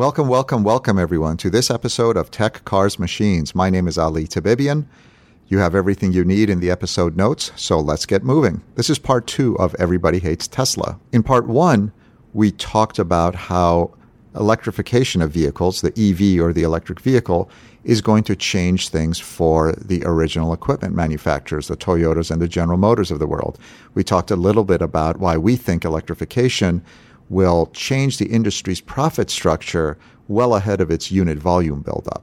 Welcome, welcome, welcome, everyone, to this episode of Tech Cars Machines. My name is Ali Tabibian. You have everything you need in the episode notes, so let's get moving. This is part two of Everybody Hates Tesla. In part one, we talked about how electrification of vehicles, the EV or the electric vehicle, is going to change things for the original equipment manufacturers, the Toyotas and the General Motors of the world. We talked a little bit about why we think electrification will change the industry's profit structure well ahead of its unit volume buildup.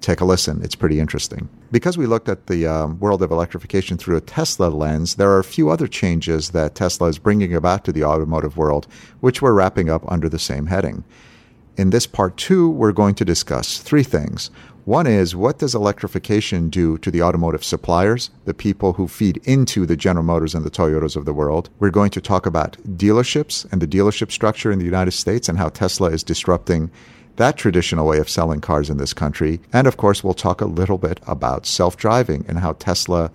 Take a listen, it's pretty interesting. Because we looked at the um, world of electrification through a Tesla lens, there are a few other changes that Tesla is bringing about to the automotive world, which we're wrapping up under the same heading. In this part two, we're going to discuss three things. One is what does electrification do to the automotive suppliers, the people who feed into the General Motors and the Toyotas of the world? We're going to talk about dealerships and the dealership structure in the United States and how Tesla is disrupting that traditional way of selling cars in this country. And of course, we'll talk a little bit about self driving and how Tesla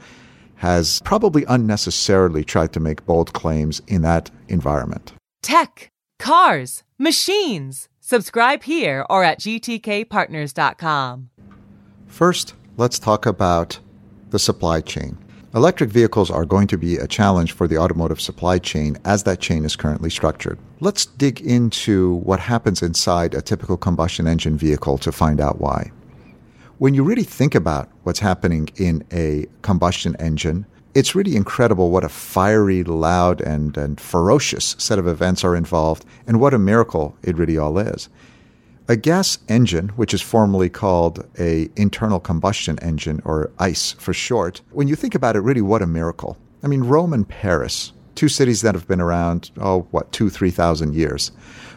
has probably unnecessarily tried to make bold claims in that environment. Tech, cars, machines. Subscribe here or at gtkpartners.com. First, let's talk about the supply chain. Electric vehicles are going to be a challenge for the automotive supply chain as that chain is currently structured. Let's dig into what happens inside a typical combustion engine vehicle to find out why. When you really think about what's happening in a combustion engine, it's really incredible what a fiery, loud, and, and ferocious set of events are involved, and what a miracle it really all is. A gas engine, which is formally called a internal combustion engine or ICE for short, when you think about it, really what a miracle. I mean, Rome and Paris, two cities that have been around, oh, what, two, three thousand years.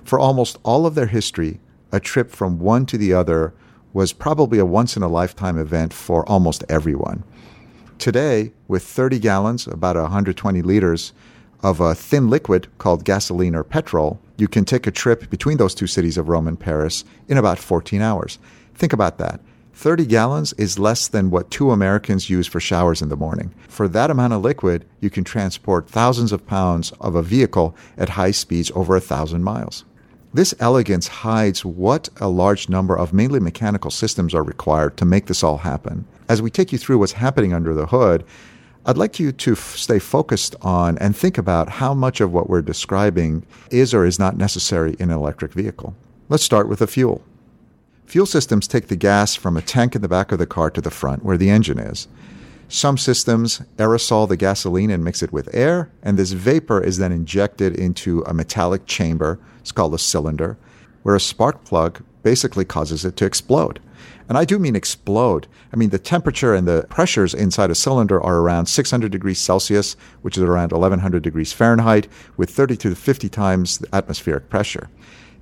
For almost all of their history, a trip from one to the other was probably a once in a lifetime event for almost everyone. Today, with 30 gallons, about 120 liters, of a thin liquid called gasoline or petrol, you can take a trip between those two cities of Rome and Paris in about 14 hours. Think about that. 30 gallons is less than what two Americans use for showers in the morning. For that amount of liquid, you can transport thousands of pounds of a vehicle at high speeds over a thousand miles. This elegance hides what a large number of mainly mechanical systems are required to make this all happen. As we take you through what's happening under the hood, I'd like you to f- stay focused on and think about how much of what we're describing is or is not necessary in an electric vehicle. Let's start with the fuel. Fuel systems take the gas from a tank in the back of the car to the front where the engine is. Some systems aerosol the gasoline and mix it with air, and this vapor is then injected into a metallic chamber. It's called a cylinder, where a spark plug basically causes it to explode. And I do mean explode. I mean, the temperature and the pressures inside a cylinder are around 600 degrees Celsius, which is around 1100 degrees Fahrenheit, with 30 to 50 times the atmospheric pressure.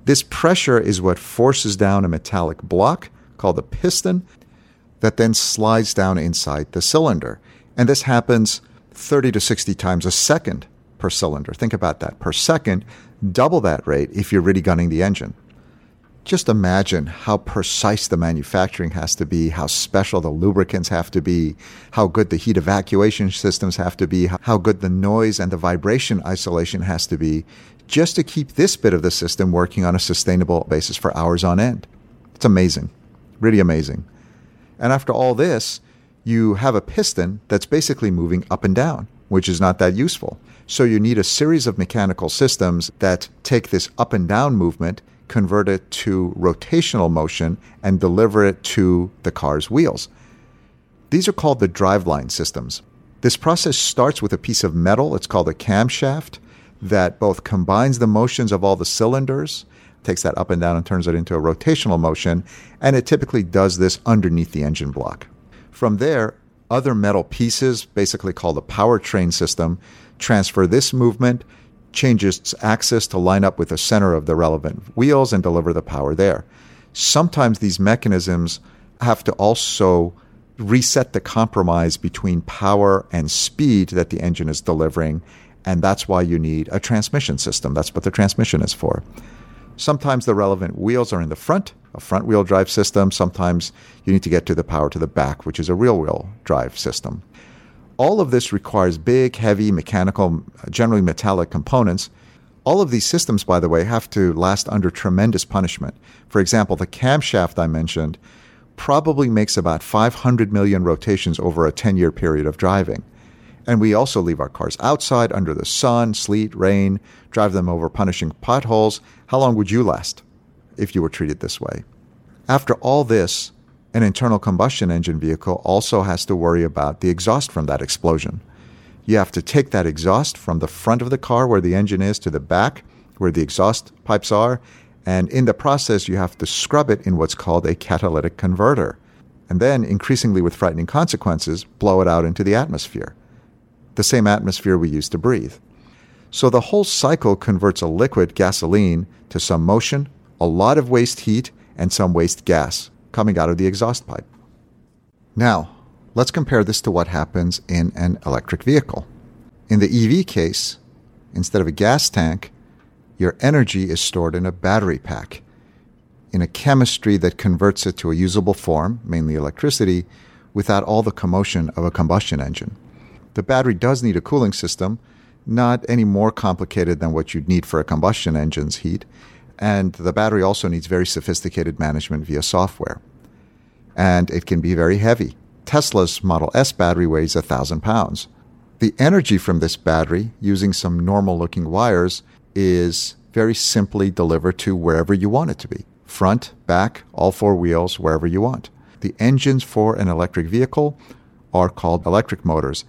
This pressure is what forces down a metallic block called a piston that then slides down inside the cylinder. And this happens 30 to 60 times a second per cylinder. Think about that. Per second, double that rate if you're really gunning the engine just imagine how precise the manufacturing has to be, how special the lubricants have to be, how good the heat evacuation systems have to be, how good the noise and the vibration isolation has to be, just to keep this bit of the system working on a sustainable basis for hours on end. It's amazing, really amazing. And after all this, you have a piston that's basically moving up and down, which is not that useful. So you need a series of mechanical systems that take this up and down movement convert it to rotational motion and deliver it to the car's wheels. These are called the driveline systems. This process starts with a piece of metal, it's called a camshaft, that both combines the motions of all the cylinders, takes that up and down and turns it into a rotational motion, and it typically does this underneath the engine block. From there, other metal pieces, basically called a powertrain system, transfer this movement change its axis to line up with the center of the relevant wheels and deliver the power there. Sometimes these mechanisms have to also reset the compromise between power and speed that the engine is delivering, and that's why you need a transmission system. That's what the transmission is for. Sometimes the relevant wheels are in the front, a front wheel drive system. Sometimes you need to get to the power to the back, which is a rear wheel drive system. All of this requires big, heavy, mechanical, generally metallic components. All of these systems, by the way, have to last under tremendous punishment. For example, the camshaft I mentioned probably makes about 500 million rotations over a 10 year period of driving. And we also leave our cars outside under the sun, sleet, rain, drive them over punishing potholes. How long would you last if you were treated this way? After all this, an internal combustion engine vehicle also has to worry about the exhaust from that explosion. You have to take that exhaust from the front of the car where the engine is to the back where the exhaust pipes are, and in the process, you have to scrub it in what's called a catalytic converter. And then, increasingly with frightening consequences, blow it out into the atmosphere the same atmosphere we use to breathe. So the whole cycle converts a liquid, gasoline, to some motion, a lot of waste heat, and some waste gas coming out of the exhaust pipe. Now, let's compare this to what happens in an electric vehicle. In the EV case, instead of a gas tank, your energy is stored in a battery pack, in a chemistry that converts it to a usable form, mainly electricity, without all the commotion of a combustion engine. The battery does need a cooling system, not any more complicated than what you'd need for a combustion engine's heat. And the battery also needs very sophisticated management via software. And it can be very heavy. Tesla's Model S battery weighs 1,000 pounds. The energy from this battery, using some normal looking wires, is very simply delivered to wherever you want it to be front, back, all four wheels, wherever you want. The engines for an electric vehicle are called electric motors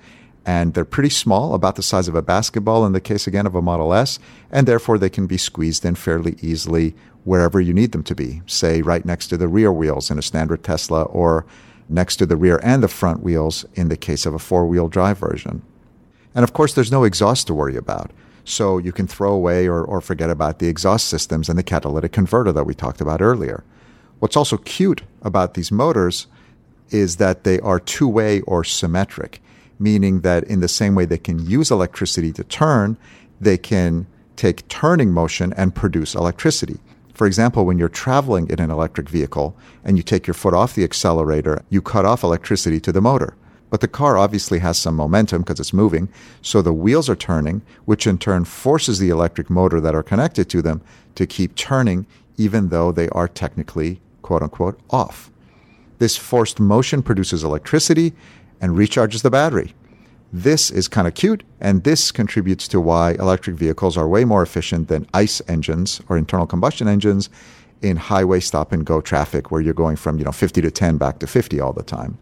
and they're pretty small, about the size of a basketball in the case again of a Model S, and therefore they can be squeezed in fairly easily wherever you need them to be, say right next to the rear wheels in a standard Tesla or next to the rear and the front wheels in the case of a four wheel drive version. And of course, there's no exhaust to worry about. So you can throw away or, or forget about the exhaust systems and the catalytic converter that we talked about earlier. What's also cute about these motors is that they are two way or symmetric meaning that in the same way they can use electricity to turn, they can take turning motion and produce electricity. For example, when you're traveling in an electric vehicle and you take your foot off the accelerator, you cut off electricity to the motor. But the car obviously has some momentum because it's moving, so the wheels are turning, which in turn forces the electric motor that are connected to them to keep turning even though they are technically quote unquote off. This forced motion produces electricity, and recharges the battery. This is kind of cute, and this contributes to why electric vehicles are way more efficient than ICE engines or internal combustion engines in highway stop and go traffic where you're going from, you know, 50 to 10 back to 50 all the time.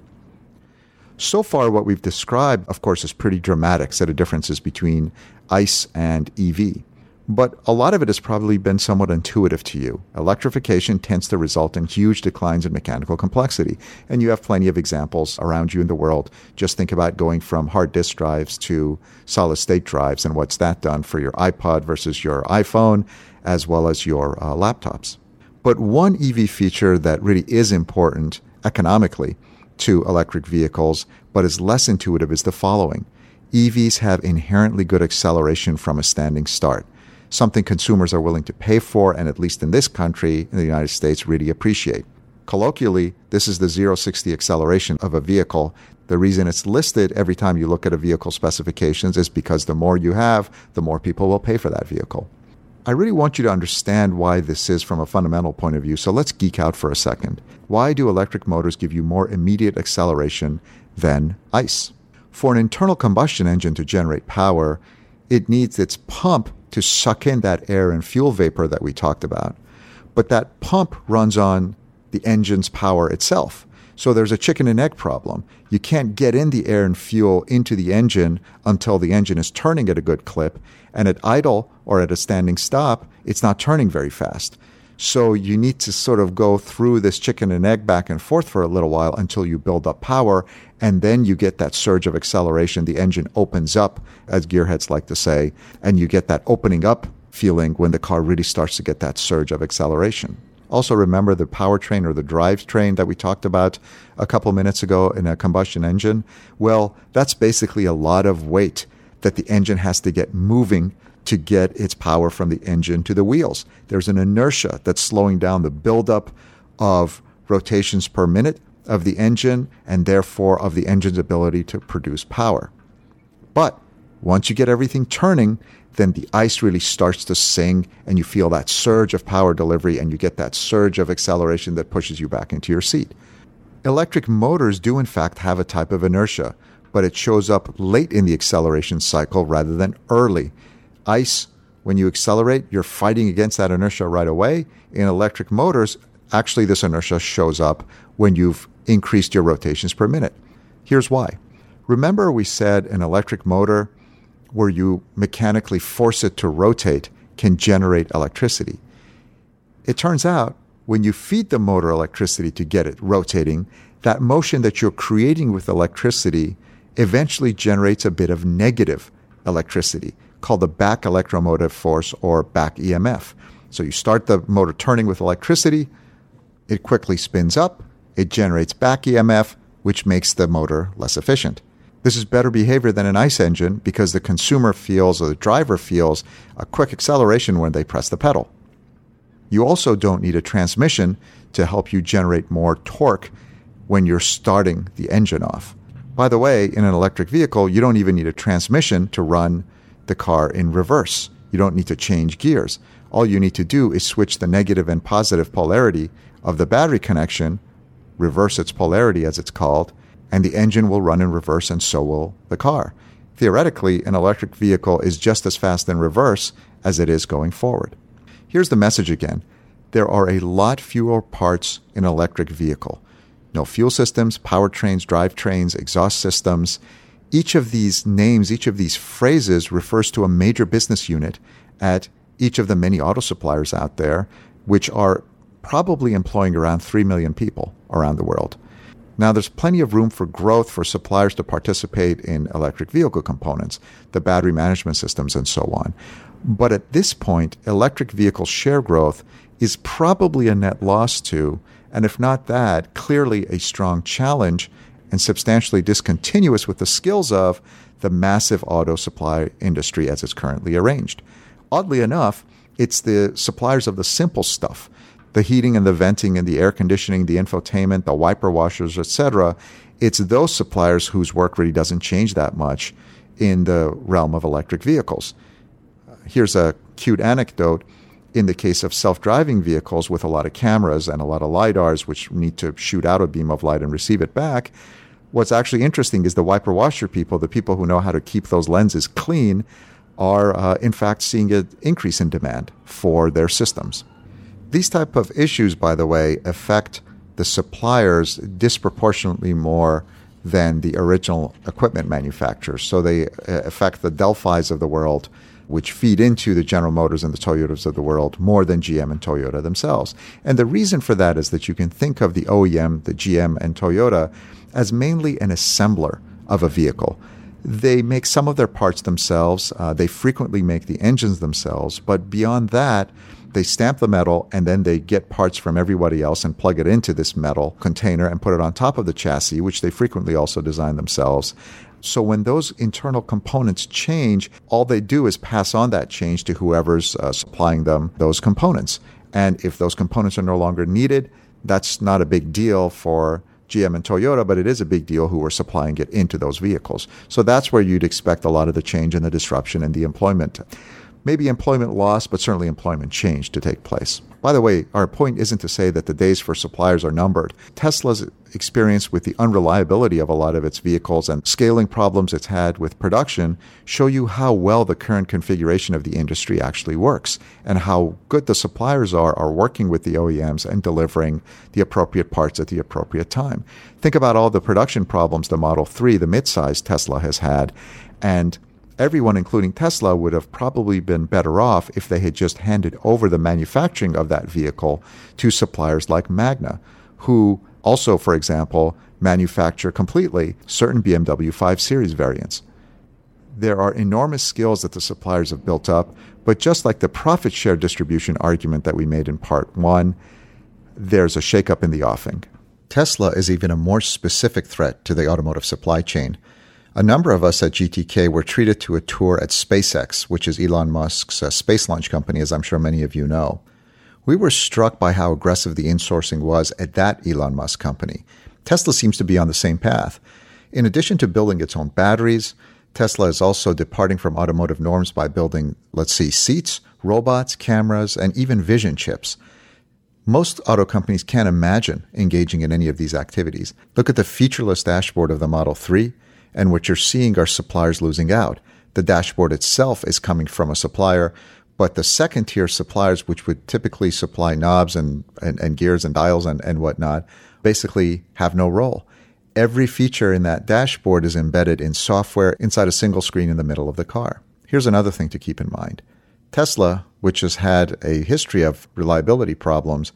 So far, what we've described, of course, is pretty dramatic set of differences between ICE and EV but a lot of it has probably been somewhat intuitive to you. Electrification tends to result in huge declines in mechanical complexity, and you have plenty of examples around you in the world. Just think about going from hard disk drives to solid state drives and what's that done for your iPod versus your iPhone, as well as your uh, laptops. But one EV feature that really is important economically to electric vehicles, but is less intuitive, is the following. EVs have inherently good acceleration from a standing start something consumers are willing to pay for, and at least in this country, in the United States, really appreciate. Colloquially, this is the 0-60 acceleration of a vehicle. The reason it's listed every time you look at a vehicle specifications is because the more you have, the more people will pay for that vehicle. I really want you to understand why this is from a fundamental point of view, so let's geek out for a second. Why do electric motors give you more immediate acceleration than ICE? For an internal combustion engine to generate power, it needs its pump to suck in that air and fuel vapor that we talked about. But that pump runs on the engine's power itself. So there's a chicken and egg problem. You can't get in the air and fuel into the engine until the engine is turning at a good clip. And at idle or at a standing stop, it's not turning very fast. So you need to sort of go through this chicken and egg back and forth for a little while until you build up power. And then you get that surge of acceleration. The engine opens up, as gearheads like to say, and you get that opening up feeling when the car really starts to get that surge of acceleration. Also, remember the powertrain or the drivetrain that we talked about a couple minutes ago in a combustion engine? Well, that's basically a lot of weight that the engine has to get moving to get its power from the engine to the wheels. There's an inertia that's slowing down the buildup of rotations per minute of the engine and therefore of the engine's ability to produce power. But Once you get everything turning, then the ice really starts to sing and you feel that surge of power delivery and you get that surge of acceleration that pushes you back into your seat. Electric motors do, in fact, have a type of inertia, but it shows up late in the acceleration cycle rather than early. Ice, when you accelerate, you're fighting against that inertia right away. In electric motors, actually, this inertia shows up when you've increased your rotations per minute. Here's why. Remember, we said an electric motor where you mechanically force it to rotate can generate electricity. It turns out when you feed the motor electricity to get it rotating, that motion that you're creating with electricity eventually generates a bit of negative electricity called the back electromotive force or back EMF. So you start the motor turning with electricity, it quickly spins up, it generates back EMF, which makes the motor less efficient. This is better behavior than an ICE engine because the consumer feels or the driver feels a quick acceleration when they press the pedal. You also don't need a transmission to help you generate more torque when you're starting the engine off. By the way, in an electric vehicle, you don't even need a transmission to run the car in reverse. You don't need to change gears. All you need to do is switch the negative and positive polarity of the battery connection, reverse its polarity as it's called, and the engine will run in reverse and so will the car. Theoretically, an electric vehicle is just as fast in reverse as it is going forward. Here's the message again there are a lot fewer parts in an electric vehicle. No fuel systems, powertrains, drivetrains, exhaust systems. Each of these names, each of these phrases refers to a major business unit at each of the many auto suppliers out there, which are probably employing around 3 million people around the world. Now, there's plenty of room for growth for suppliers to participate in electric vehicle components, the battery management systems, and so on. But at this point, electric vehicle share growth is probably a net loss to, and if not that, clearly a strong challenge and substantially discontinuous with the skills of the massive auto supply industry as it's currently arranged. Oddly enough, it's the suppliers of the simple stuff the heating and the venting and the air conditioning, the infotainment, the wiper washers, etc. It's those suppliers whose work really doesn't change that much in the realm of electric vehicles. Here's a cute anecdote. In the case of self driving vehicles with a lot of cameras and a lot of LIDARs, which need to shoot out a beam of light and receive it back, what's actually interesting is the wiper washer people, the people who know how to keep those lenses clean, are uh, in fact seeing an increase in demand for their systems. These type of issues, by the way, affect the suppliers disproportionately more than the original equipment manufacturers. So they uh, affect the Delphis of the world, which feed into the General Motors and the Toyotas of the world more than GM and Toyota themselves. And the reason for that is that you can think of the OEM, the GM and Toyota, as mainly an assembler of a vehicle. They make some of their parts themselves. Uh, they frequently make the engines themselves. But beyond that, they stamp the metal and then they get parts from everybody else and plug it into this metal container and put it on top of the chassis, which they frequently also design themselves. So when those internal components change, all they do is pass on that change to whoever's uh, supplying them those components. And if those components are no longer needed, that's not a big deal for GM and Toyota, but it is a big deal who are supplying it into those vehicles. So that's where you'd expect a lot of the change and the disruption in the employment maybe employment loss, but certainly employment change to take place. By the way, our point isn't to say that the days for suppliers are numbered. Tesla's experience with the unreliability of a lot of its vehicles and scaling problems it's had with production show you how well the current configuration of the industry actually works and how good the suppliers are are working with the OEMs and delivering the appropriate parts at the appropriate time. Think about all the production problems the Model 3, the midsize Tesla has had and everyone, including Tesla, would have probably been better off if they had just handed over the manufacturing of that vehicle to suppliers like Magna, who also, for example, manufacture completely certain BMW 5 Series variants. There are enormous skills that the suppliers have built up, but just like the profit share distribution argument that we made in part one, there's a shakeup in the offing. Tesla is even a more specific threat to the automotive supply chain a number of us at GTK were treated to a tour at SpaceX, which is Elon Musk's uh, space launch company, as I'm sure many of you know. We were struck by how aggressive the insourcing was at that Elon Musk company. Tesla seems to be on the same path. In addition to building its own batteries, Tesla is also departing from automotive norms by building, let's see, seats, robots, cameras, and even vision chips. Most auto companies can't imagine engaging in any of these activities. Look at the featureless dashboard of the Model 3, and what you're seeing are suppliers losing out. The dashboard itself is coming from a supplier, but the second tier suppliers, which would typically supply knobs and, and, and gears and dials and, and whatnot, basically have no role. Every feature in that dashboard is embedded in software inside a single screen in the middle of the car. Here's another thing to keep in mind. Tesla, which has had a history of reliability problems,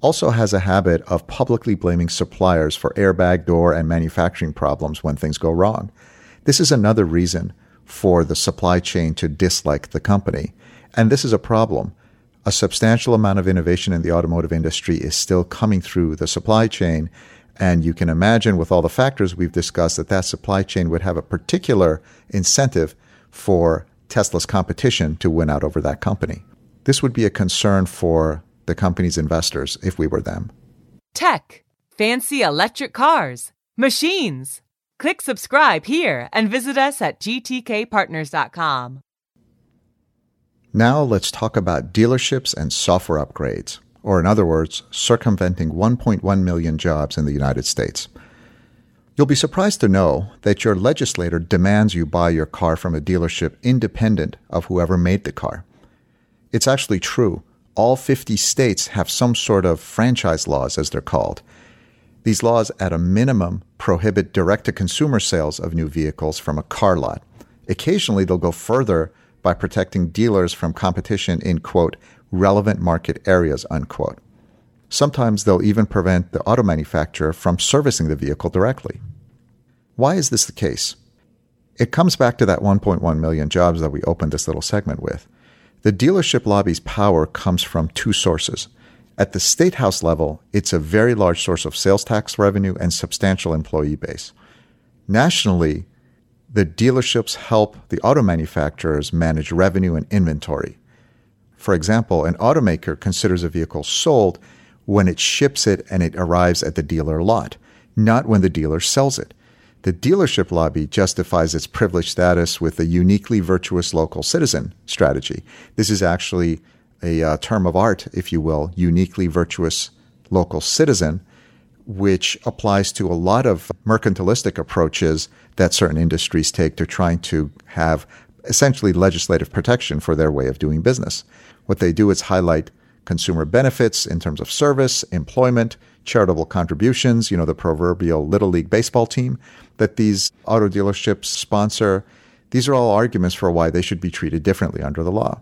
also has a habit of publicly blaming suppliers for airbag door and manufacturing problems when things go wrong. This is another reason for the supply chain to dislike the company. And this is a problem. A substantial amount of innovation in the automotive industry is still coming through the supply chain. And you can imagine, with all the factors we've discussed, that that supply chain would have a particular incentive for Tesla's competition to win out over that company. This would be a concern for the company's investors if we were them. Tech, fancy electric cars, machines. Click subscribe here and visit us at gtkpartners.com. Now let's talk about dealerships and software upgrades, or in other words, circumventing 1.1 million jobs in the United States. You'll be surprised to know that your legislator demands you buy your car from a dealership independent of whoever made the car. It's actually true. All 50 states have some sort of franchise laws, as they're called. These laws, at a minimum, prohibit direct to consumer sales of new vehicles from a car lot. Occasionally, they'll go further by protecting dealers from competition in, quote, relevant market areas, unquote. Sometimes they'll even prevent the auto manufacturer from servicing the vehicle directly. Why is this the case? It comes back to that 1.1 million jobs that we opened this little segment with. The dealership lobby's power comes from two sources. At the state house level, it's a very large source of sales tax revenue and substantial employee base. Nationally, the dealerships help the auto manufacturers manage revenue and inventory. For example, an automaker considers a vehicle sold when it ships it and it arrives at the dealer lot, not when the dealer sells it. The dealership lobby justifies its privileged status with a uniquely virtuous local citizen strategy. This is actually a uh, term of art, if you will, uniquely virtuous local citizen, which applies to a lot of mercantilistic approaches that certain industries take to trying to have essentially legislative protection for their way of doing business. What they do is highlight consumer benefits in terms of service, employment, charitable contributions, you know, the proverbial Little League baseball team that these auto dealerships sponsor. These are all arguments for why they should be treated differently under the law.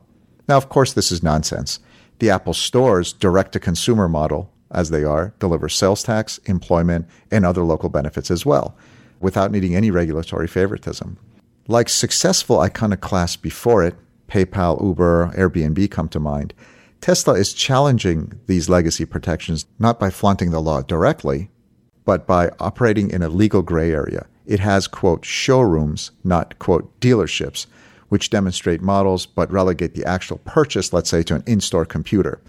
Now, of course, this is nonsense. The Apple Store's direct to consumer model, as they are, delivers sales tax, employment, and other local benefits as well, without needing any regulatory favoritism. Like successful iconoclasts before it, PayPal, Uber, Airbnb come to mind, Tesla is challenging these legacy protections not by flaunting the law directly, but by operating in a legal gray area. It has, quote, showrooms, not, quote, dealerships, which demonstrate models but relegate the actual purchase, let's say, to an in store computer.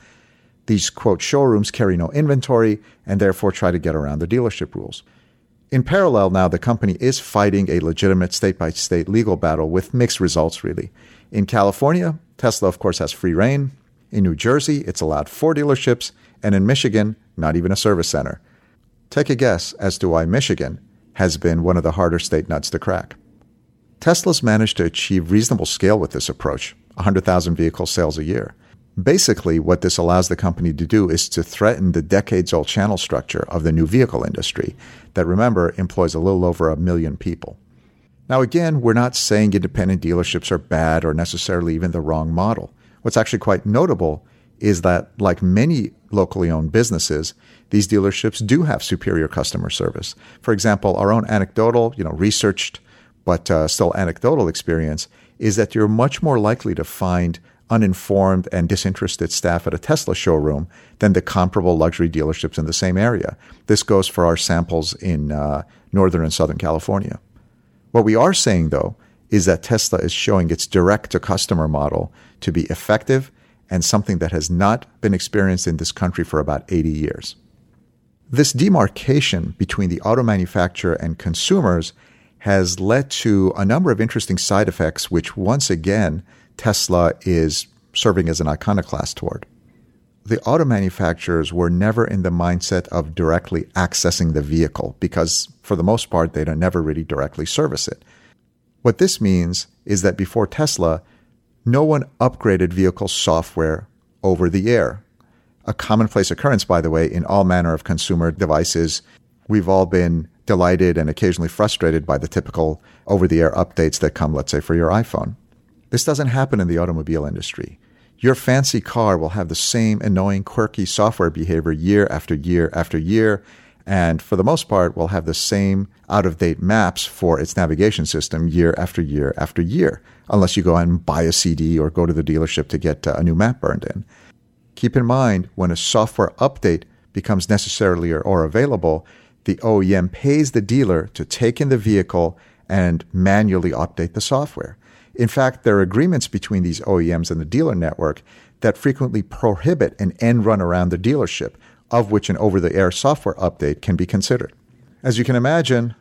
These, quote, showrooms carry no inventory and therefore try to get around the dealership rules. In parallel, now the company is fighting a legitimate state by state legal battle with mixed results, really. In California, Tesla, of course, has free reign. In New Jersey, it's allowed four dealerships, and in Michigan, not even a service center. Take a guess as to why Michigan has been one of the harder state nuts to crack. Tesla's managed to achieve reasonable scale with this approach 100,000 vehicle sales a year. Basically, what this allows the company to do is to threaten the decades old channel structure of the new vehicle industry that, remember, employs a little over a million people. Now, again, we're not saying independent dealerships are bad or necessarily even the wrong model. What's actually quite notable is that, like many locally owned businesses, these dealerships do have superior customer service. For example, our own anecdotal, you know, researched but uh, still anecdotal experience is that you're much more likely to find uninformed and disinterested staff at a Tesla showroom than the comparable luxury dealerships in the same area. This goes for our samples in uh, Northern and Southern California. What we are saying, though, is that Tesla is showing its direct to customer model to be effective and something that has not been experienced in this country for about 80 years. This demarcation between the auto manufacturer and consumers has led to a number of interesting side effects, which once again Tesla is serving as an iconoclast toward. The auto manufacturers were never in the mindset of directly accessing the vehicle because, for the most part, they don't never really directly service it. What this means is that before Tesla, no one upgraded vehicle software over the air. A commonplace occurrence, by the way, in all manner of consumer devices. We've all been delighted and occasionally frustrated by the typical over the air updates that come, let's say, for your iPhone. This doesn't happen in the automobile industry. Your fancy car will have the same annoying, quirky software behavior year after year after year, and for the most part, will have the same out of date maps for its navigation system year after year after year, unless you go and buy a CD or go to the dealership to get uh, a new map burned in. Keep in mind, when a software update becomes necessarily or, or available, the OEM pays the dealer to take in the vehicle and manually update the software. In fact, there are agreements between these OEMs and the dealer network that frequently prohibit an end run around the dealership, of which an over the air software update can be considered. As you can imagine,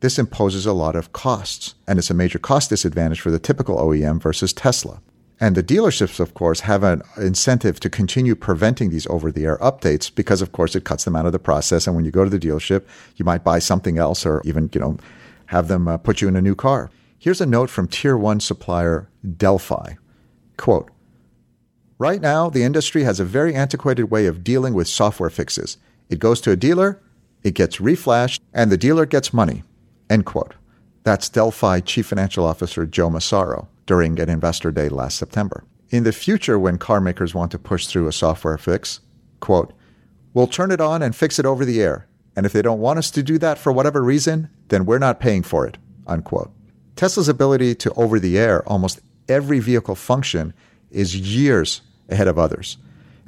this imposes a lot of costs, and it's a major cost disadvantage for the typical OEM versus Tesla. And the dealerships, of course, have an incentive to continue preventing these over the air updates because, of course, it cuts them out of the process. And when you go to the dealership, you might buy something else or even, you know, have them uh, put you in a new car. Here's a note from tier one supplier Delphi. Quote, Right now, the industry has a very antiquated way of dealing with software fixes. It goes to a dealer, it gets reflashed, and the dealer gets money. End quote. That's Delphi Chief Financial Officer Joe Massaro during an investor day last September. In the future, when car makers want to push through a software fix, quote, we'll turn it on and fix it over the air. And if they don't want us to do that for whatever reason, then we're not paying for it, unquote. Tesla's ability to over the air almost every vehicle function is years ahead of others.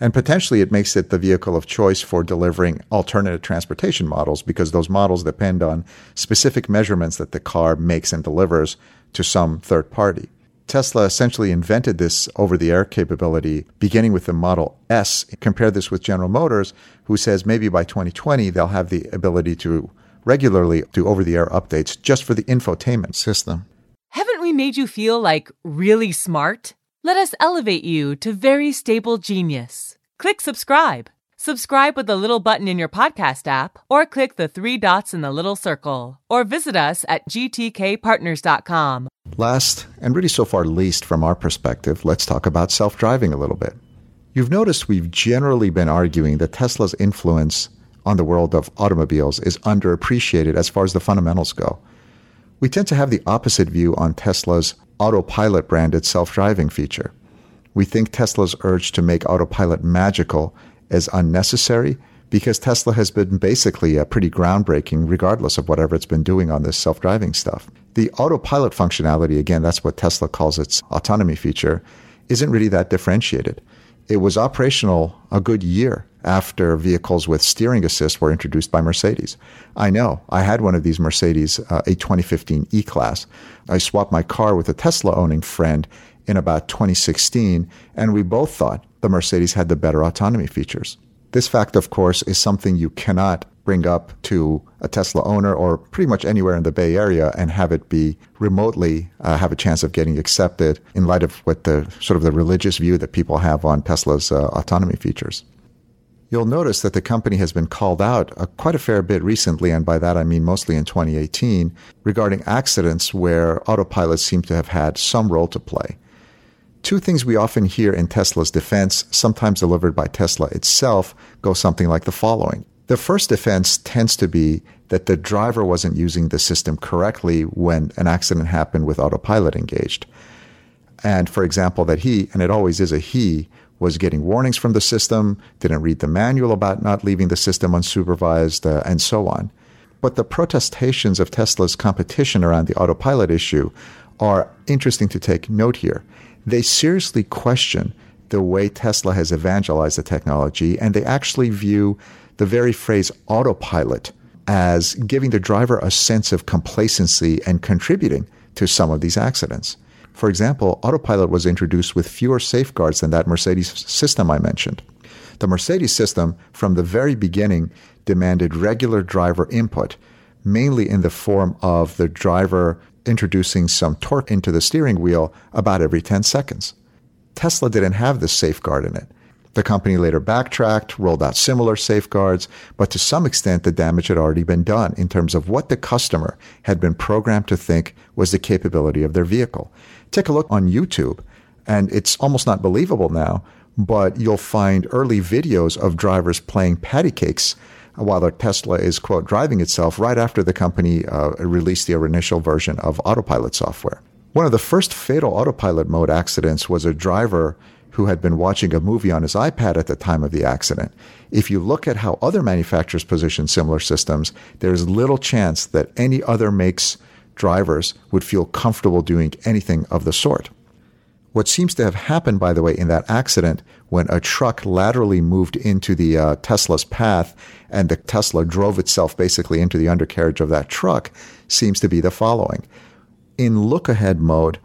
And potentially it makes it the vehicle of choice for delivering alternative transportation models because those models depend on specific measurements that the car makes and delivers to some third party. Tesla essentially invented this over the air capability beginning with the Model S. Compare this with General Motors, who says maybe by 2020 they'll have the ability to regularly do over the air updates just for the infotainment system. Haven't we made you feel like really smart? Let us elevate you to very stable genius. Click subscribe. Subscribe with the little button in your podcast app, or click the three dots in the little circle, or visit us at gtkpartners.com. Last, and really so far least from our perspective, let's talk about self driving a little bit. You've noticed we've generally been arguing that Tesla's influence on the world of automobiles is underappreciated as far as the fundamentals go. We tend to have the opposite view on Tesla's autopilot branded self driving feature. We think Tesla's urge to make autopilot magical is unnecessary because Tesla has been basically a pretty groundbreaking regardless of whatever it's been doing on this self-driving stuff. The autopilot functionality, again, that's what Tesla calls its autonomy feature, isn't really that differentiated. It was operational a good year after vehicles with steering assist were introduced by Mercedes. I know. I had one of these Mercedes, uh, a 2015 E-Class. I swapped my car with a Tesla owning friend in about 2016, and we both thought the Mercedes had the better autonomy features. This fact, of course, is something you cannot bring up to a Tesla owner or pretty much anywhere in the Bay Area and have it be remotely uh, have a chance of getting accepted in light of what the sort of the religious view that people have on Tesla's uh, autonomy features. You'll notice that the company has been called out uh, quite a fair bit recently, and by that I mean mostly in 2018, regarding accidents where autopilots seem to have had some role to play. Two things we often hear in Tesla's defense, sometimes delivered by Tesla itself, go something like the following. The first defense tends to be that the driver wasn't using the system correctly when an accident happened with autopilot engaged. And for example, that he, and it always is a he, was getting warnings from the system, didn't read the manual about not leaving the system unsupervised, uh, and so on. But the protestations of Tesla's competition around the autopilot issue are interesting to take note here they seriously question the way Tesla has evangelized the technology, and they actually view the very phrase autopilot as giving the driver a sense of complacency and contributing to some of these accidents. For example, autopilot was introduced with fewer safeguards than that Mercedes system I mentioned. The Mercedes system, from the very beginning, demanded regular driver input, mainly in the form of the driver introducing some torque into the steering wheel about every 10 seconds. Tesla didn't have this safeguard in it. The company later backtracked, rolled out similar safeguards, but to some extent the damage had already been done in terms of what the customer had been programmed to think was the capability of their vehicle. Take a look on YouTube, and it's almost not believable now, but you'll find early videos of drivers playing patty cakes while their Tesla is, quote, driving itself right after the company uh, released the initial version of autopilot software. One of the first fatal autopilot mode accidents was a driver who had been watching a movie on his iPad at the time of the accident. If you look at how other manufacturers position similar systems, there's little chance that any other makes drivers would feel comfortable doing anything of the sort. What seems to have happened, by the way, in that accident, when a truck laterally moved into the uh, Tesla's path and the Tesla drove itself basically into the undercarriage of that truck, seems to be the following. In look ahead mode,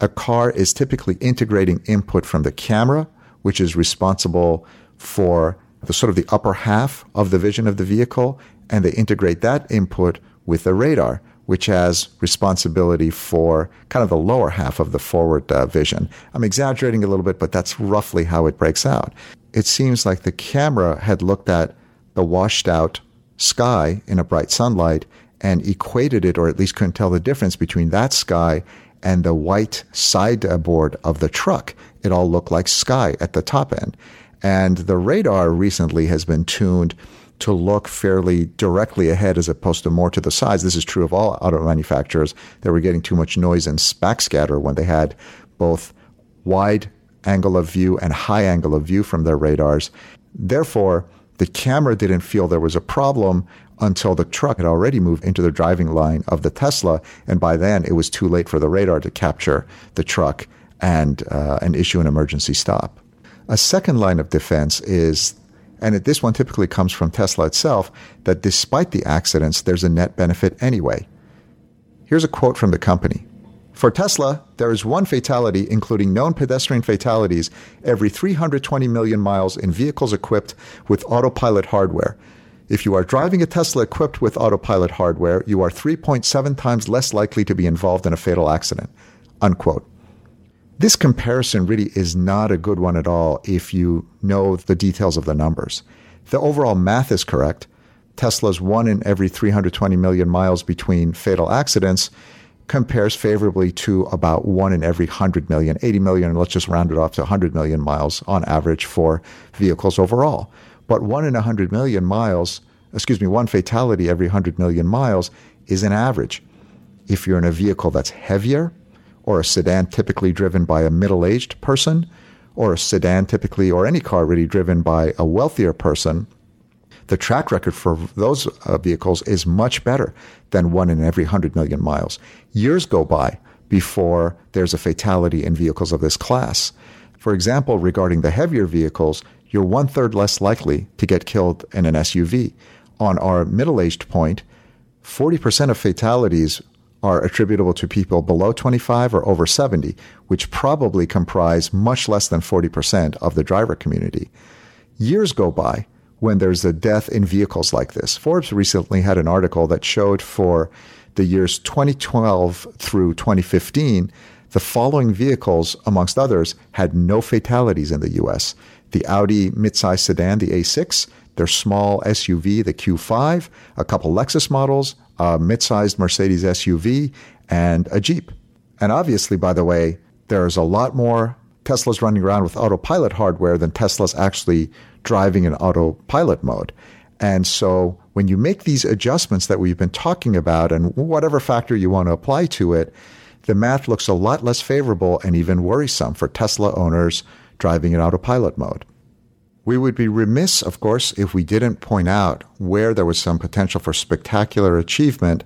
a car is typically integrating input from the camera, which is responsible for the sort of the upper half of the vision of the vehicle, and they integrate that input with the radar, which has responsibility for kind of the lower half of the forward uh, vision. I'm exaggerating a little bit, but that's roughly how it breaks out. It seems like the camera had looked at the washed out sky in a bright sunlight and equated it, or at least couldn't tell the difference between that sky and the white sideboard of the truck. It all looked like sky at the top end. And the radar recently has been tuned to look fairly directly ahead as opposed to more to the sides. This is true of all auto manufacturers that were getting too much noise and backscatter when they had both wide angle of view and high angle of view from their radars. Therefore, the camera didn't feel there was a problem until the truck had already moved into the driving line of the Tesla, and by then it was too late for the radar to capture the truck and uh, and issue an emergency stop. A second line of defense is, and this one typically comes from Tesla itself, that despite the accidents, there's a net benefit anyway. Here's a quote from the company. For Tesla, there is one fatality, including known pedestrian fatalities, every 320 million miles in vehicles equipped with autopilot hardware. If you are driving a Tesla equipped with autopilot hardware, you are 3.7 times less likely to be involved in a fatal accident. Unquote. This comparison really is not a good one at all if you know the details of the numbers. The overall math is correct. Tesla's one in every 320 million miles between fatal accidents compares favorably to about one in every 100 million, 80 million, let's just round it off to 100 million miles on average for vehicles overall. But one in 100 million miles, excuse me, one fatality every 100 million miles is an average. If you're in a vehicle that's heavier, or a sedan typically driven by a middle aged person, or a sedan typically, or any car really driven by a wealthier person, the track record for those uh, vehicles is much better than one in every 100 million miles. Years go by before there's a fatality in vehicles of this class. For example, regarding the heavier vehicles, you're one third less likely to get killed in an SUV. On our middle aged point, 40% of fatalities are attributable to people below 25 or over 70, which probably comprise much less than 40% of the driver community. Years go by when there's a death in vehicles like this. Forbes recently had an article that showed for the years 2012 through 2015, the following vehicles, amongst others, had no fatalities in the US. The Audi midsize sedan, the A6, their small SUV, the Q5, a couple Lexus models, a mid-sized Mercedes SUV, and a Jeep. And obviously, by the way, there's a lot more Teslas running around with autopilot hardware than Teslas actually driving in autopilot mode. And so when you make these adjustments that we've been talking about and whatever factor you want to apply to it, the math looks a lot less favorable and even worrisome for Tesla owners driving in autopilot mode. We would be remiss, of course, if we didn't point out where there was some potential for spectacular achievement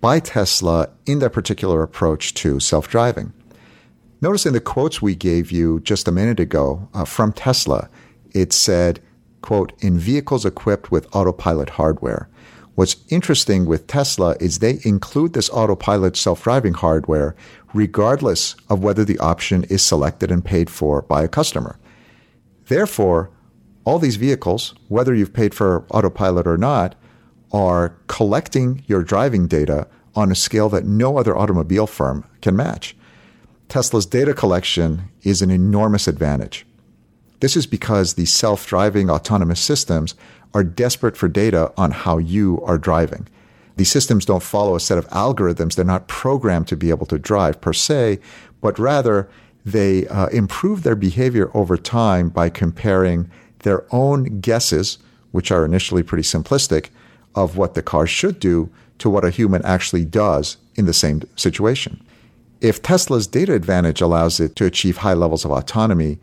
by Tesla in their particular approach to self driving. Notice in the quotes we gave you just a minute ago uh, from Tesla, it said, quote, in vehicles equipped with autopilot hardware. What's interesting with Tesla is they include this autopilot self-driving hardware regardless of whether the option is selected and paid for by a customer. Therefore, all these vehicles, whether you've paid for autopilot or not, are collecting your driving data on a scale that no other automobile firm can match. Tesla's data collection is an enormous advantage. This is because the self driving autonomous systems are desperate for data on how you are driving. These systems don't follow a set of algorithms. They're not programmed to be able to drive per se, but rather they uh, improve their behavior over time by comparing their own guesses, which are initially pretty simplistic, of what the car should do to what a human actually does in the same situation. If Tesla's data advantage allows it to achieve high levels of autonomy,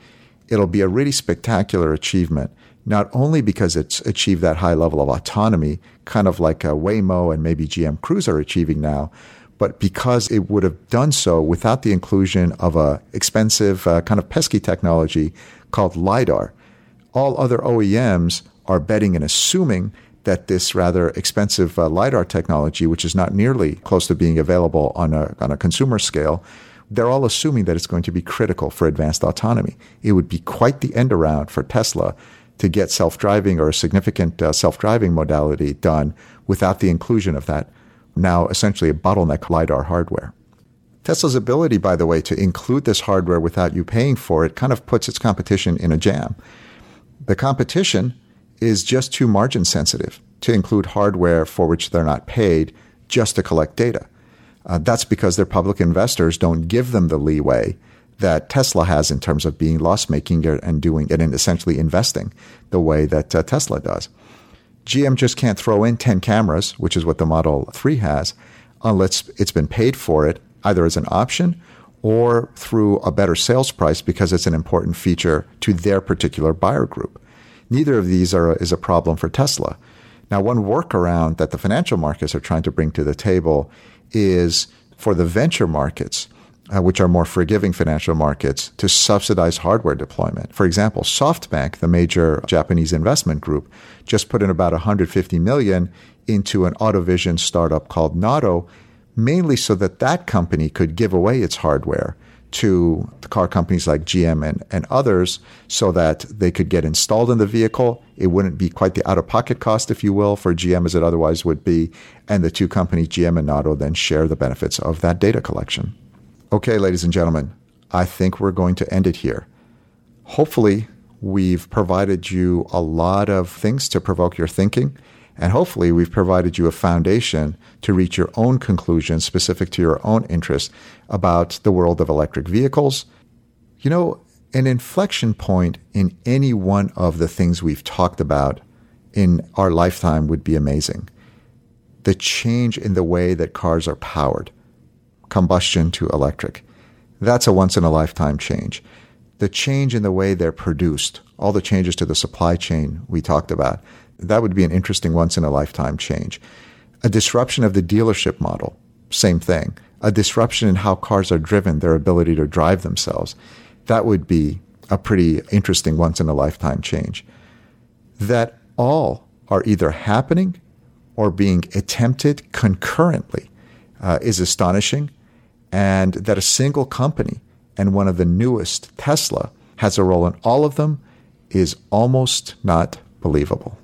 it'll be a really spectacular achievement, not only because it's achieved that high level of autonomy, kind of like a Waymo and maybe GM Cruise are achieving now, but because it would have done so without the inclusion of a expensive uh, kind of pesky technology called lidar. All other OEMs are betting and assuming that this rather expensive uh, lidar technology, which is not nearly close to being available on a on a consumer scale, they're all assuming that it's going to be critical for advanced autonomy. It would be quite the end around for Tesla to get self-driving or a significant uh, self-driving modality done without the inclusion of that now essentially a bottleneck LiDAR hardware. Tesla's ability, by the way, to include this hardware without you paying for it kind of puts its competition in a jam. The competition is just too margin sensitive to include hardware for which they're not paid just to collect data. Uh, that's because their public investors don't give them the leeway that Tesla has in terms of being loss making and doing it and essentially investing the way that uh, Tesla does. GM just can't throw in 10 cameras, which is what the Model 3 has, unless it's been paid for it either as an option or through a better sales price because it's an important feature to their particular buyer group. Neither of these are, is a problem for Tesla. Now, one workaround that the financial markets are trying to bring to the table is for the venture markets uh, which are more forgiving financial markets, to subsidize hardware deployment. For example, SoftBank, the major Japanese investment group, just put in about 150 million into an AutoVision startup called Nauto, mainly so that that company could give away its hardware to the car companies like GM and, and others so that they could get installed in the vehicle. It wouldn't be quite the out of pocket cost, if you will, for GM as it otherwise would be. And the two companies, GM and Nauto, then share the benefits of that data collection. Okay, ladies and gentlemen, I think we're going to end it here. Hopefully, we've provided you a lot of things to provoke your thinking, and hopefully, we've provided you a foundation to reach your own conclusions specific to your own interests about the world of electric vehicles. You know, an inflection point in any one of the things we've talked about in our lifetime would be amazing. The change in the way that cars are powered combustion to electric. That's a once in a lifetime change. The change in the way they're produced, all the changes to the supply chain we talked about, that would be an interesting once in a lifetime change. A disruption of the dealership model, same thing. A disruption in how cars are driven, their ability to drive themselves, that would be a pretty interesting once in a lifetime change. That all are either happening or being attempted concurrently uh, is astonishing and that a single company and one of the newest, Tesla, has a role in all of them is almost not believable.